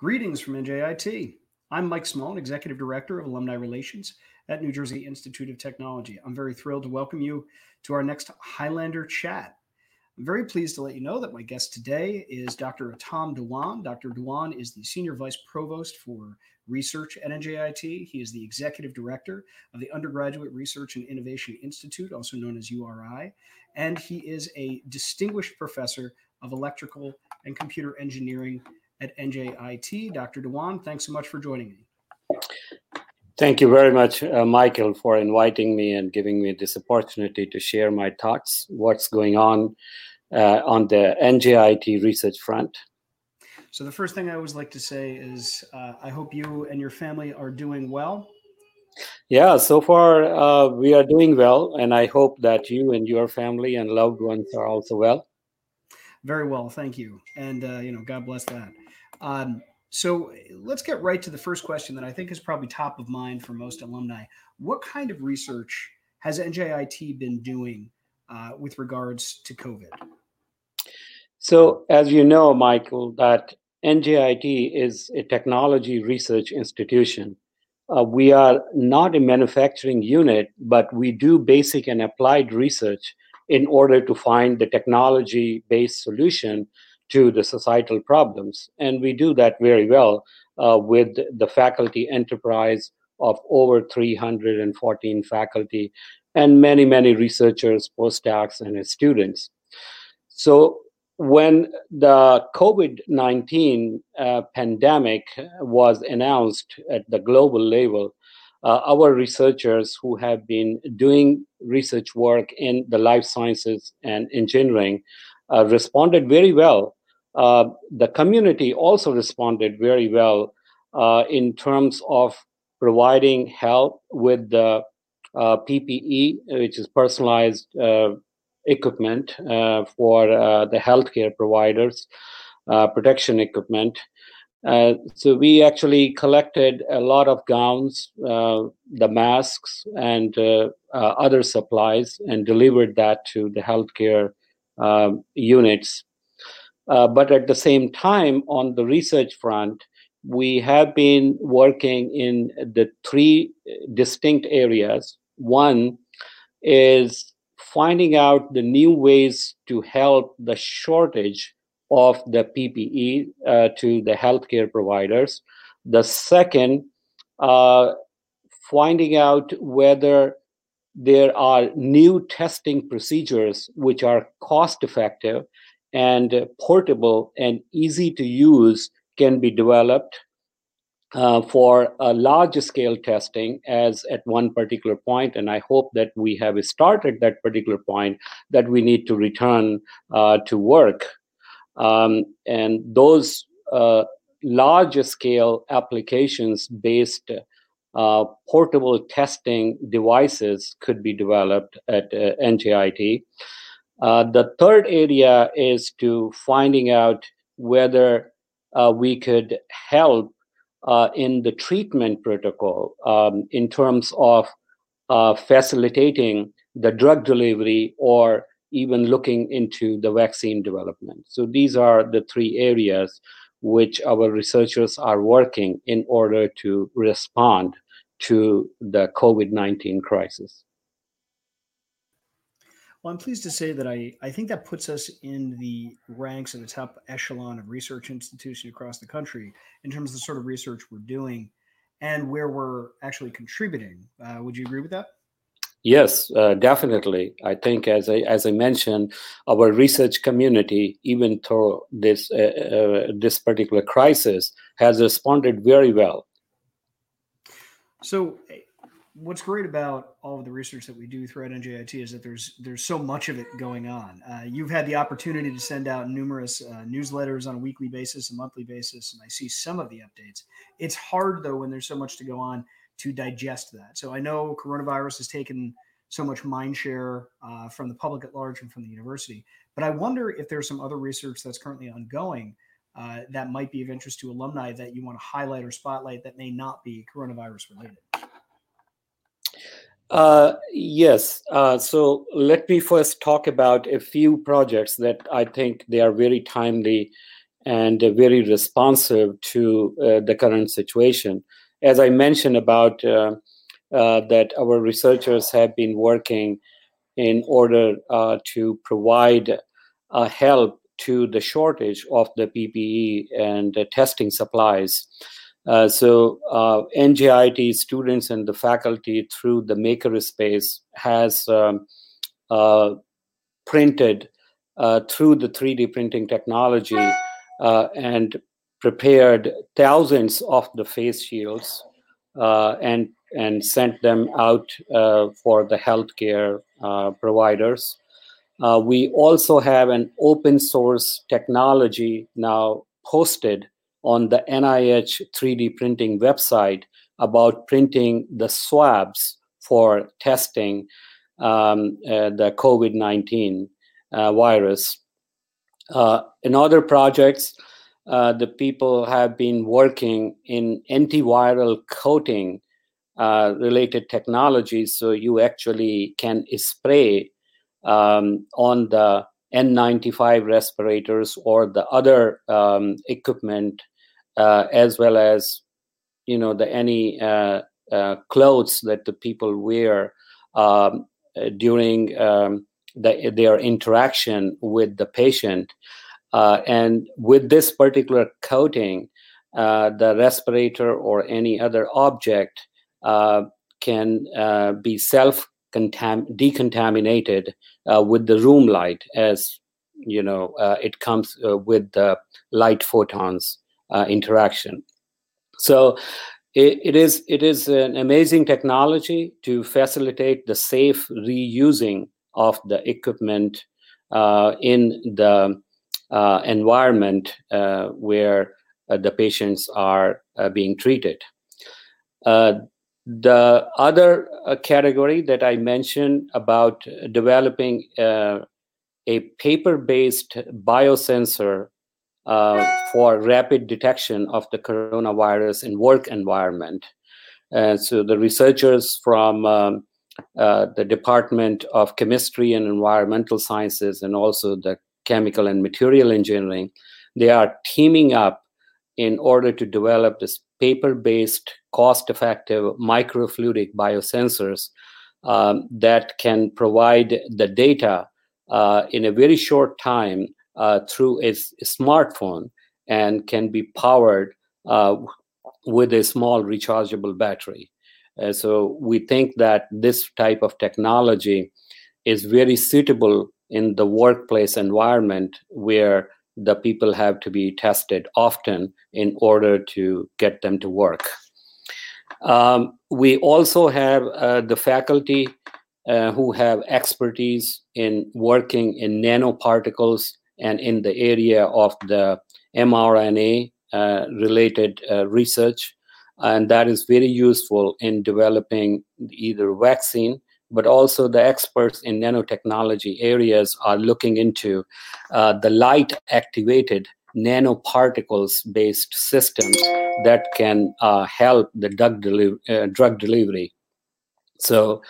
Greetings from NJIT. I'm Mike Small, Executive Director of Alumni Relations at New Jersey Institute of Technology. I'm very thrilled to welcome you to our next Highlander Chat. I'm very pleased to let you know that my guest today is Dr. Atam Dhawan. Dr. Dhawan is the Senior Vice Provost for Research at NJIT. He is the Executive Director of the Undergraduate Research and Innovation Institute, also known as URI, and he is a Distinguished Professor of Electrical and Computer Engineering at NJIT. Dr. Dhawan, thanks so much for joining me. Thank you very much, uh, Michael, for inviting me and giving me this opportunity to share my thoughts, what's going on uh, on the NJIT research front. So, the first thing I always like to say is uh, I hope you and your family are doing well. Yeah, so far uh, we are doing well, and I hope that you and your family and loved ones are also well. Very well, thank you, and uh, you know, God bless that. Um, so let's get right to the first question that I think is probably top of mind for most alumni. What kind of research has NJIT been doing uh, with regards to COVID? So, as you know, Michael, that NJIT is a technology research institution. Uh, we are not a manufacturing unit, but we do basic and applied research in order to find the technology based solution to the societal problems. And we do that very well uh, with the faculty enterprise of over 314 faculty and many, many researchers, postdocs, and students. So when the COVID 19 uh, pandemic was announced at the global level, uh, our researchers who have been doing research work in the life sciences and engineering uh, responded very well uh, the community also responded very well uh, in terms of providing help with the uh, PPE, which is personalized uh, equipment uh, for the healthcare providers, protection equipment. so we actually collected a lot of gowns, the masks, and other supplies, and delivered that to the healthcare um, units uh, but at the same time, on the research front, we have been working in the three distinct areas. One is finding out the new ways to help the shortage of the PPE uh, to the healthcare providers. The second, uh, finding out whether there are new testing procedures which are cost effective and portable and easy to use can be developed uh, for a large scale testing as at one particular point and i hope that we have started that particular point that we need to return uh, to work. Um, and those uh, large scale applications based uh, portable testing devices could be developed at uh, njit uh, the third area is to finding out whether uh, we could help uh, in the treatment protocol um, in terms of uh, facilitating the drug delivery or even looking into the vaccine development. So these are the three areas which our researchers are working in order to respond to the COVID 19 crisis. Well, I'm pleased to say that I, I think that puts us in the ranks of the top echelon of research institutions across the country in terms of the sort of research we're doing and where we're actually contributing. Uh, would you agree with that? Yes, uh, definitely. I think, as I as I mentioned, our research community, even through this uh, uh this particular crisis, has responded very well. So, what's great about all of the research that we do throughout NJIT is that there's there's so much of it going on. Uh, you've had the opportunity to send out numerous uh, newsletters on a weekly basis, a monthly basis, and I see some of the updates. It's hard though when there's so much to go on to digest that. So I know coronavirus has taken so much mind share uh, from the public at large and from the university, but I wonder if there's some other research that's currently ongoing. Uh, that might be of interest to alumni that you want to highlight or spotlight that may not be coronavirus related. Uh, yes. Uh, so let me first talk about a few projects that I think they are very timely and very responsive to uh, the current situation. As I mentioned about uh, uh, that, our researchers have been working in order to provide help to the shortage of the PPE and testing supplies. Uh, so NJIT students and the faculty through the makerspace has um, printed through the 3D printing technology uh, and prepared thousands of the face shields uh, and and sent them out uh, for the healthcare uh, providers. Uh, we also have an open source technology now posted on the NIH 3D printing website about printing the swabs for testing um, uh, the COVID 19 virus. Uh, in other projects, uh, the people have been working in antiviral coating uh, related technologies. So you actually can spray um, on the N95 respirators or the other um, equipment, uh, as well as you know the any uh, uh, clothes that the people wear um, during um, the, their interaction with the patient. Uh, and with this particular coating, uh, the respirator or any other object uh, can uh, be self decontaminated uh, with the room light as you know uh, it comes with the light photons interaction so it, it is it is an amazing technology to facilitate the safe reusing of the equipment uh, in the uh, environment uh, where uh, the patients are uh, being treated. Uh, the other category that I mentioned about developing a paper based biosensor for rapid detection of the coronavirus in work environment. so the researchers from um, uh, the Department of Chemistry and Environmental Sciences and also the Chemical and Material Engineering, they are teaming up in order to develop this paper-based, cost-effective microfluidic biosensors um, that can provide the data uh, in a very short time uh, through a, smartphone and can be powered uh, with a small rechargeable battery. Uh, so we think that this type of technology is very suitable in the workplace environment where the people have to be tested often in order to get them to work. Um, we also have uh, the faculty uh, who have expertise in working in nanoparticles and in the area of the mRNA uh, related uh, research. And that is very useful in developing either vaccine but also the experts in nanotechnology areas are looking into uh, the light activated nanoparticles based systems that can uh, help the drug, deli- uh, drug delivery. So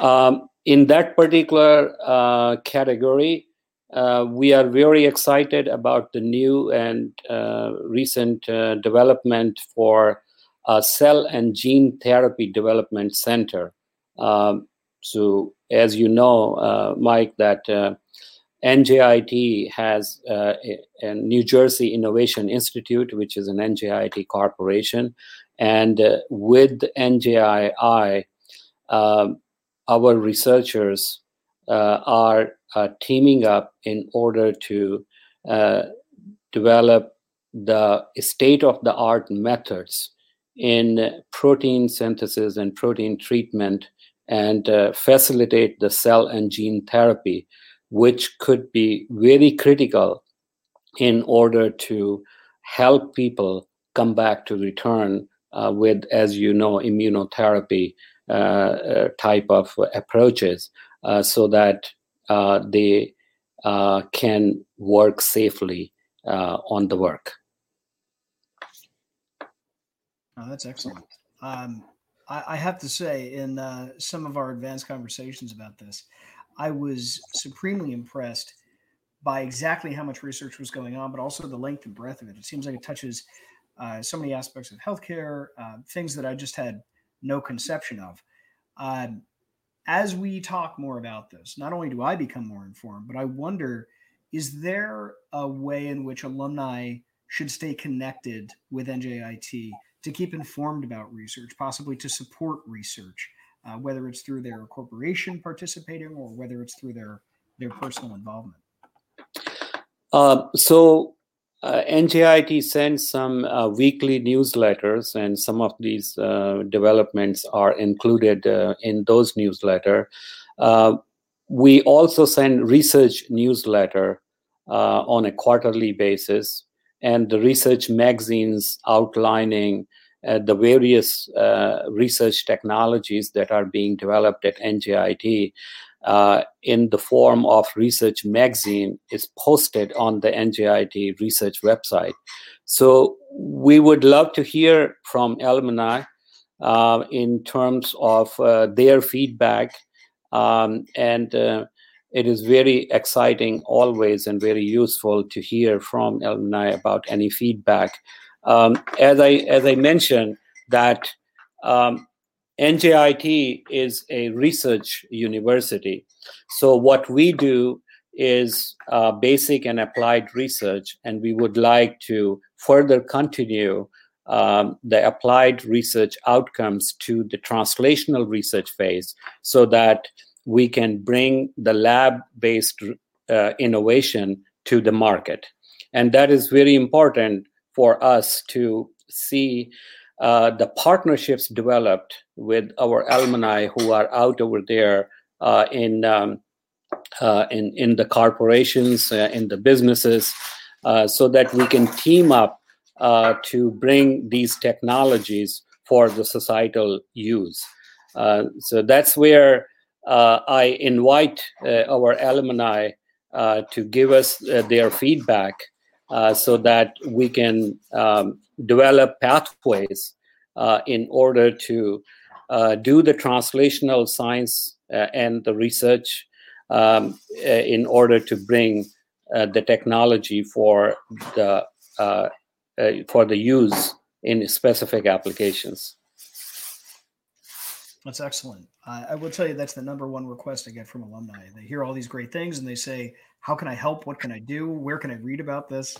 um, in that particular uh, category uh, we are very excited about the new and uh, recent development for a cell and gene therapy development center. Um, so, as you know, uh, Mike, that uh, NJIT has uh, a, a, New Jersey Innovation Institute, which is an NJIT corporation, and uh, with NJII, our researchers uh, are uh, teaming up in order to develop the state of the art methods in protein synthesis and protein treatment and uh, facilitate the cell and gene therapy, which could be very critical in order to help people come back to return uh, with, as you know, immunotherapy uh, uh type of approaches uh, so that uh, they can work safely on the work. Oh, that's excellent. Um, I, I, have to say, in uh, some of our advanced conversations about this, I was supremely impressed by exactly how much research was going on, but also the length and breadth of it. It seems like it touches uh, so many aspects of healthcare, uh, things that I just had no conception of. Um, as we talk more about this, not only do I become more informed, but I wonder is there a way in which alumni should stay connected with NJIT to keep informed about research, possibly to support research, uh, whether it's through their corporation participating or whether it's through their their personal involvement? Uh, so uh, NJIT sends some uh, weekly newsletters, and some of these uh, developments are included uh, in those newsletter. Uh, we also send research newsletter uh, on a quarterly basis, and the research magazines outlining the various research technologies that are being developed at NJIT uh, in the form of research magazine is posted on the NJIT research website. So we would love to hear from alumni uh, in terms of uh, their feedback. Um, and uh, it is very exciting always and very useful to hear from alumni about any feedback. Um, as I as I mentioned that um, NJIT is a research university. So, what we do is uh, basic and applied research, and we would like to further continue um, the applied research outcomes to the translational research phase so that we can bring the lab based uh, innovation to the market. And that is very important for us to see uh, the partnerships developed with our alumni who are out over there uh, in, um, uh, in in the corporations, uh, in the businesses, uh, so that we can team up to bring these technologies for the societal use. so that's where I invite our alumni to give us their feedback so that we can um, develop pathways uh, in order to uh, do the translational science uh, and the research um, uh, in order to bring uh, the technology for the for the use in specific applications. That's excellent. I will tell you that's the number one request I get from alumni. They hear all these great things and they say, "How can I help? What can I do? Where can I read about this?"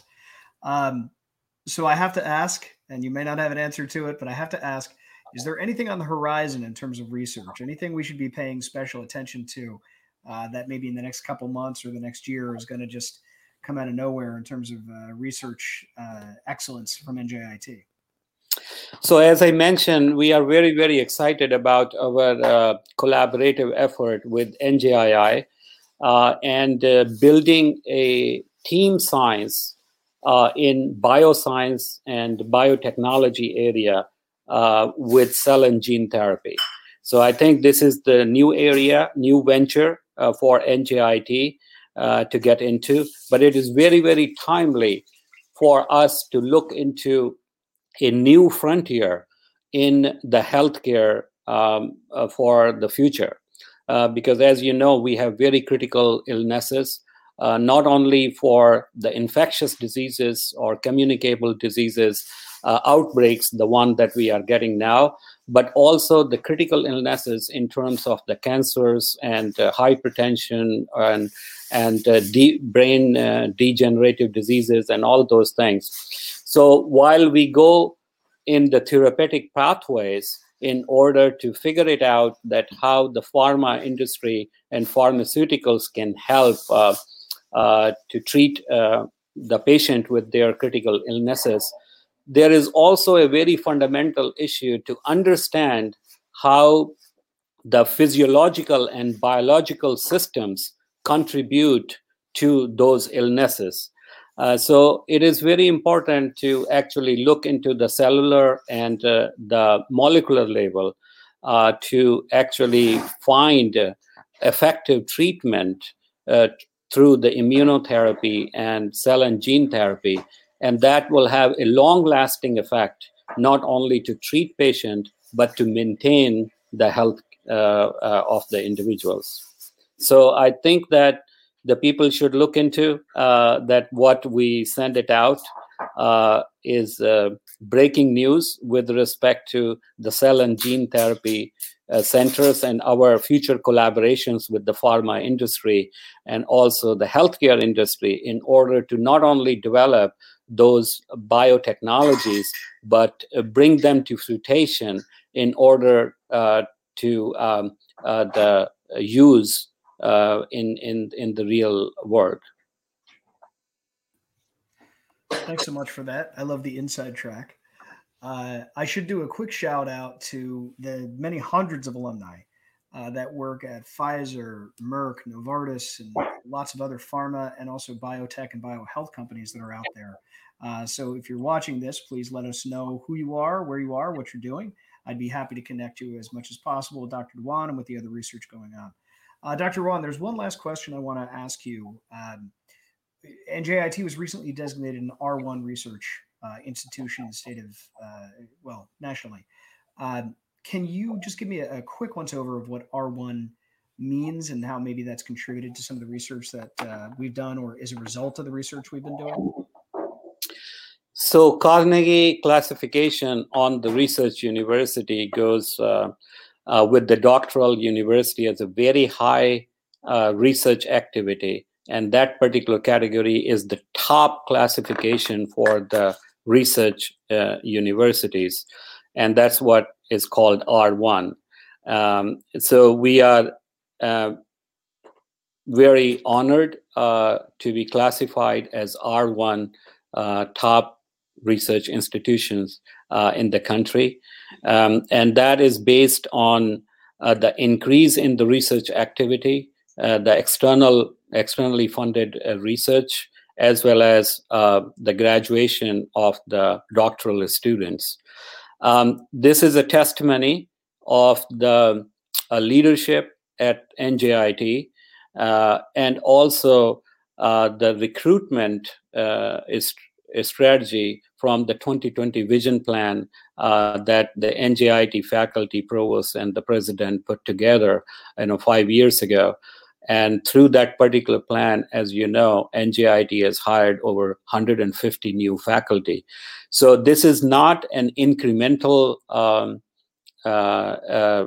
Um, so I have to ask, and you may not have an answer to it, but I have to ask: Is there anything on the horizon in terms of research? Anything we should be paying special attention to uh, that maybe in the next couple months or the next year is going to just come out of nowhere in terms of uh, research uh, excellence from NJIT? So, as I mentioned, we are very, very excited about our uh, collaborative effort with NJII uh, and uh, building a team science uh, in bioscience and biotechnology area uh, with cell and gene therapy. So I think this is the new area, new venture uh, for NJIT to get into. But it is very, very timely for us to look into a new frontier in the healthcare um, uh, for the future. Uh, because as you know, we have very critical illnesses uh, not only for the infectious diseases or communicable diseases uh, outbreaks, the one that we are getting now, but also the critical illnesses in terms of the cancers and uh, hypertension and and uh, de- brain degenerative diseases and all those things. So while we go in the therapeutic pathways in order to figure it out that how the pharma industry and pharmaceuticals can help uh, uh, to treat uh, the patient with their critical illnesses, there is also a very fundamental issue to understand how the physiological and biological systems contribute to those illnesses. Uh, so it is very important to actually look into the cellular and uh, the molecular level uh, to actually find effective treatment uh, through the immunotherapy and cell and gene therapy. And that will have a long lasting effect, not only to treat patient, but to maintain the health uh, of the individuals. So I think that the people should look into uh, that what we send it out uh, is uh, breaking news with respect to the cell and gene therapy uh, centers and our future collaborations with the pharma industry and also the healthcare industry in order to not only develop those biotechnologies but uh, bring them to fruition in order uh, to um, the use in in in the real world. Thanks so much for that. I love the inside track. Uh, I should do a quick shout out to the many hundreds of alumni uh, that work at Pfizer, Merck, Novartis, and lots of other pharma and also biotech and biohealth companies that are out there. Uh, so if you're watching this, please let us know who you are, where you are, what you're doing. I'd be happy to connect you as much as possible with Dr. Dhawan and with the other research going on. Uh, Dr. Dhawan, there's one last question I want to ask you. Um, NJIT was recently designated an R1 research uh, institution in the state of, uh, well, nationally. Um, can you just give me a, a, quick once over of what R1 means and how maybe that's contributed to some of the research that uh, we've done or is a result of the research we've been doing? So, Carnegie classification on the research university goes uh, uh, with the doctoral university as a very high uh, research activity. And that particular category is the top classification for the research uh, universities. And that's what is called r1 um, so we are uh, very honored uh, to be classified as r1 uh, top research institutions uh, in the country um, and that is based on uh, the increase in the research activity the external externally funded uh, research as well as uh, the graduation of the doctoral students. Um, this is a testimony of the uh, leadership at NJIT uh, and also uh, the recruitment uh, is strategy from the 2020 vision plan that the NJIT faculty provost and the president put together you know five years ago and through that particular plan, as you know, NJIT has hired over 150 new faculty. So this is not an incremental um, uh, uh,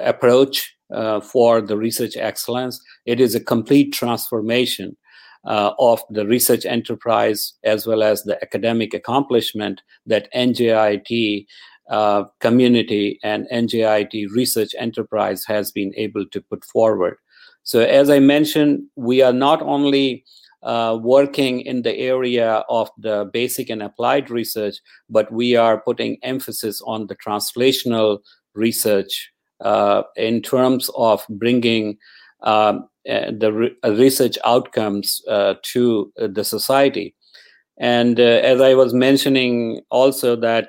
approach uh, for the research excellence. It is a complete transformation uh, of the research enterprise as well as the academic accomplishment that NJIT uh, community and NJIT research enterprise has been able to put forward. So, as I mentioned, we are not only uh, working in the area of the basic and applied research, but we are putting emphasis on the translational research uh, in terms of bringing um, the re- uh, research outcomes uh, to uh, the society. And as I was mentioning, also that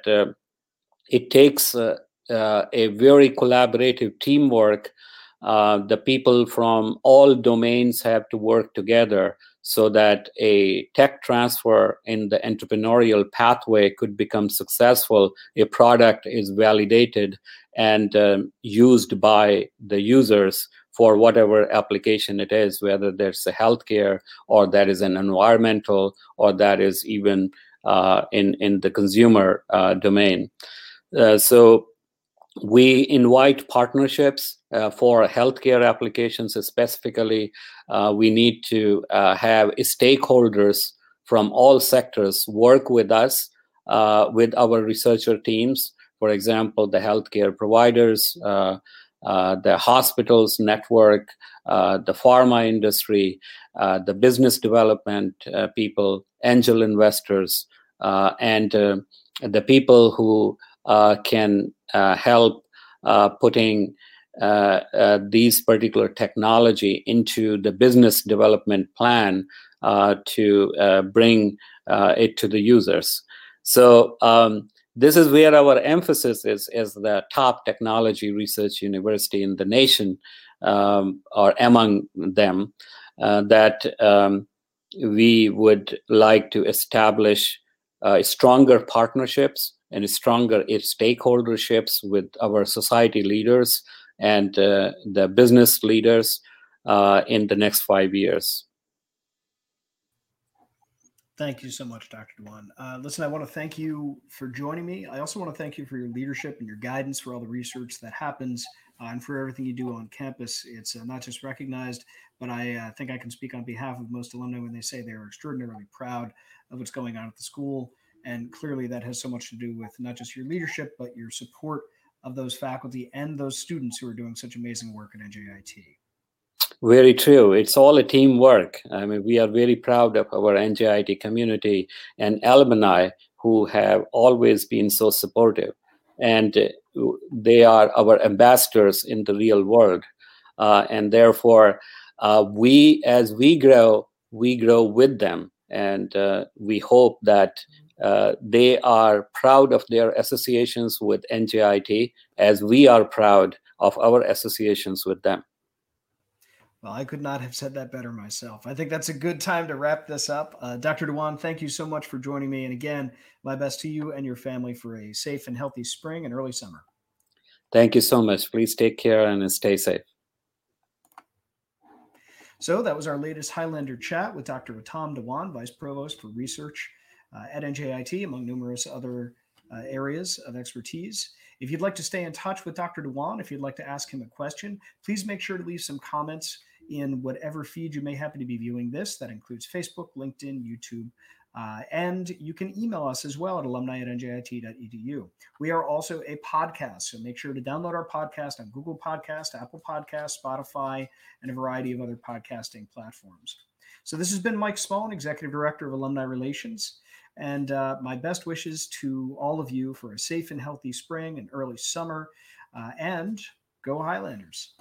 it takes a very collaborative teamwork uh, the people from all domains have to work together so that a tech transfer in the entrepreneurial pathway could become successful a product is validated and um, used by the users for whatever application it is whether there's a healthcare or that is an environmental or that is even uh, in in the consumer uh, domain uh, so we invite partnerships uh, for healthcare applications specifically. Uh, we need to uh, have stakeholders from all sectors work with us, uh, with our researcher teams. For example, the healthcare providers, uh, Uh, the hospitals network, uh, the pharma industry, uh, the business development people, angel investors, and the people who can uh, help uh, putting uh, these particular technology into the business development plan to bring it to the users. So um, this is where our emphasis is as the top technology research university in the nation um, or among them uh, that um, we would like to establish uh, stronger partnerships and stronger stakeholderships with our society leaders and uh, the business leaders uh, in the next five years. Thank you so much, Dr. Dhawan. Uh, listen, I want to thank you for joining me. I also want to thank you for your leadership and your guidance for all the research that happens uh, and for everything you do on campus. It's uh, not just recognized, but I uh, think I can speak on behalf of most alumni when they say they are extraordinarily proud of what's going on at the school. And clearly, that has so much to do with not just your leadership, but your support of those faculty and those students who are doing such amazing work at NJIT. Very true. It's all a teamwork. I mean, we are very proud of our NJIT community and alumni who have always been so supportive. And they are our ambassadors in the real world. Uh, and therefore, uh, we, as we grow, we grow with them. And uh, we hope that uh, they are proud of their associations with NJIT as we are proud of our associations with them. Well, I could not have said that better myself. I think that's a good time to wrap this up. Uh, Dr. Dhawan, thank you so much for joining me. And again, my best to you and your family for a safe and healthy spring and early summer. Thank you so much. Please take care and stay safe. So that was our latest Highlander chat with Dr. Atam Dhawan, Vice Provost for Research uh, at NJIT, among numerous other uh, areas of expertise. If you'd like to stay in touch with Dr. Dhawan, if you'd like to ask him a question, please make sure to leave some comments in whatever feed you may happen to be viewing this. That includes Facebook, LinkedIn, YouTube. Uh, and you can email us as well at alumni at njit.edu. We are also a podcast, so make sure to download our podcast on Google Podcast, Apple Podcast, Spotify, and a variety of other podcasting platforms. So this has been Mike Smallin, Executive Director of Alumni Relations. And uh, my best wishes to all of you for a safe and healthy spring and early summer. Uh, and go Highlanders.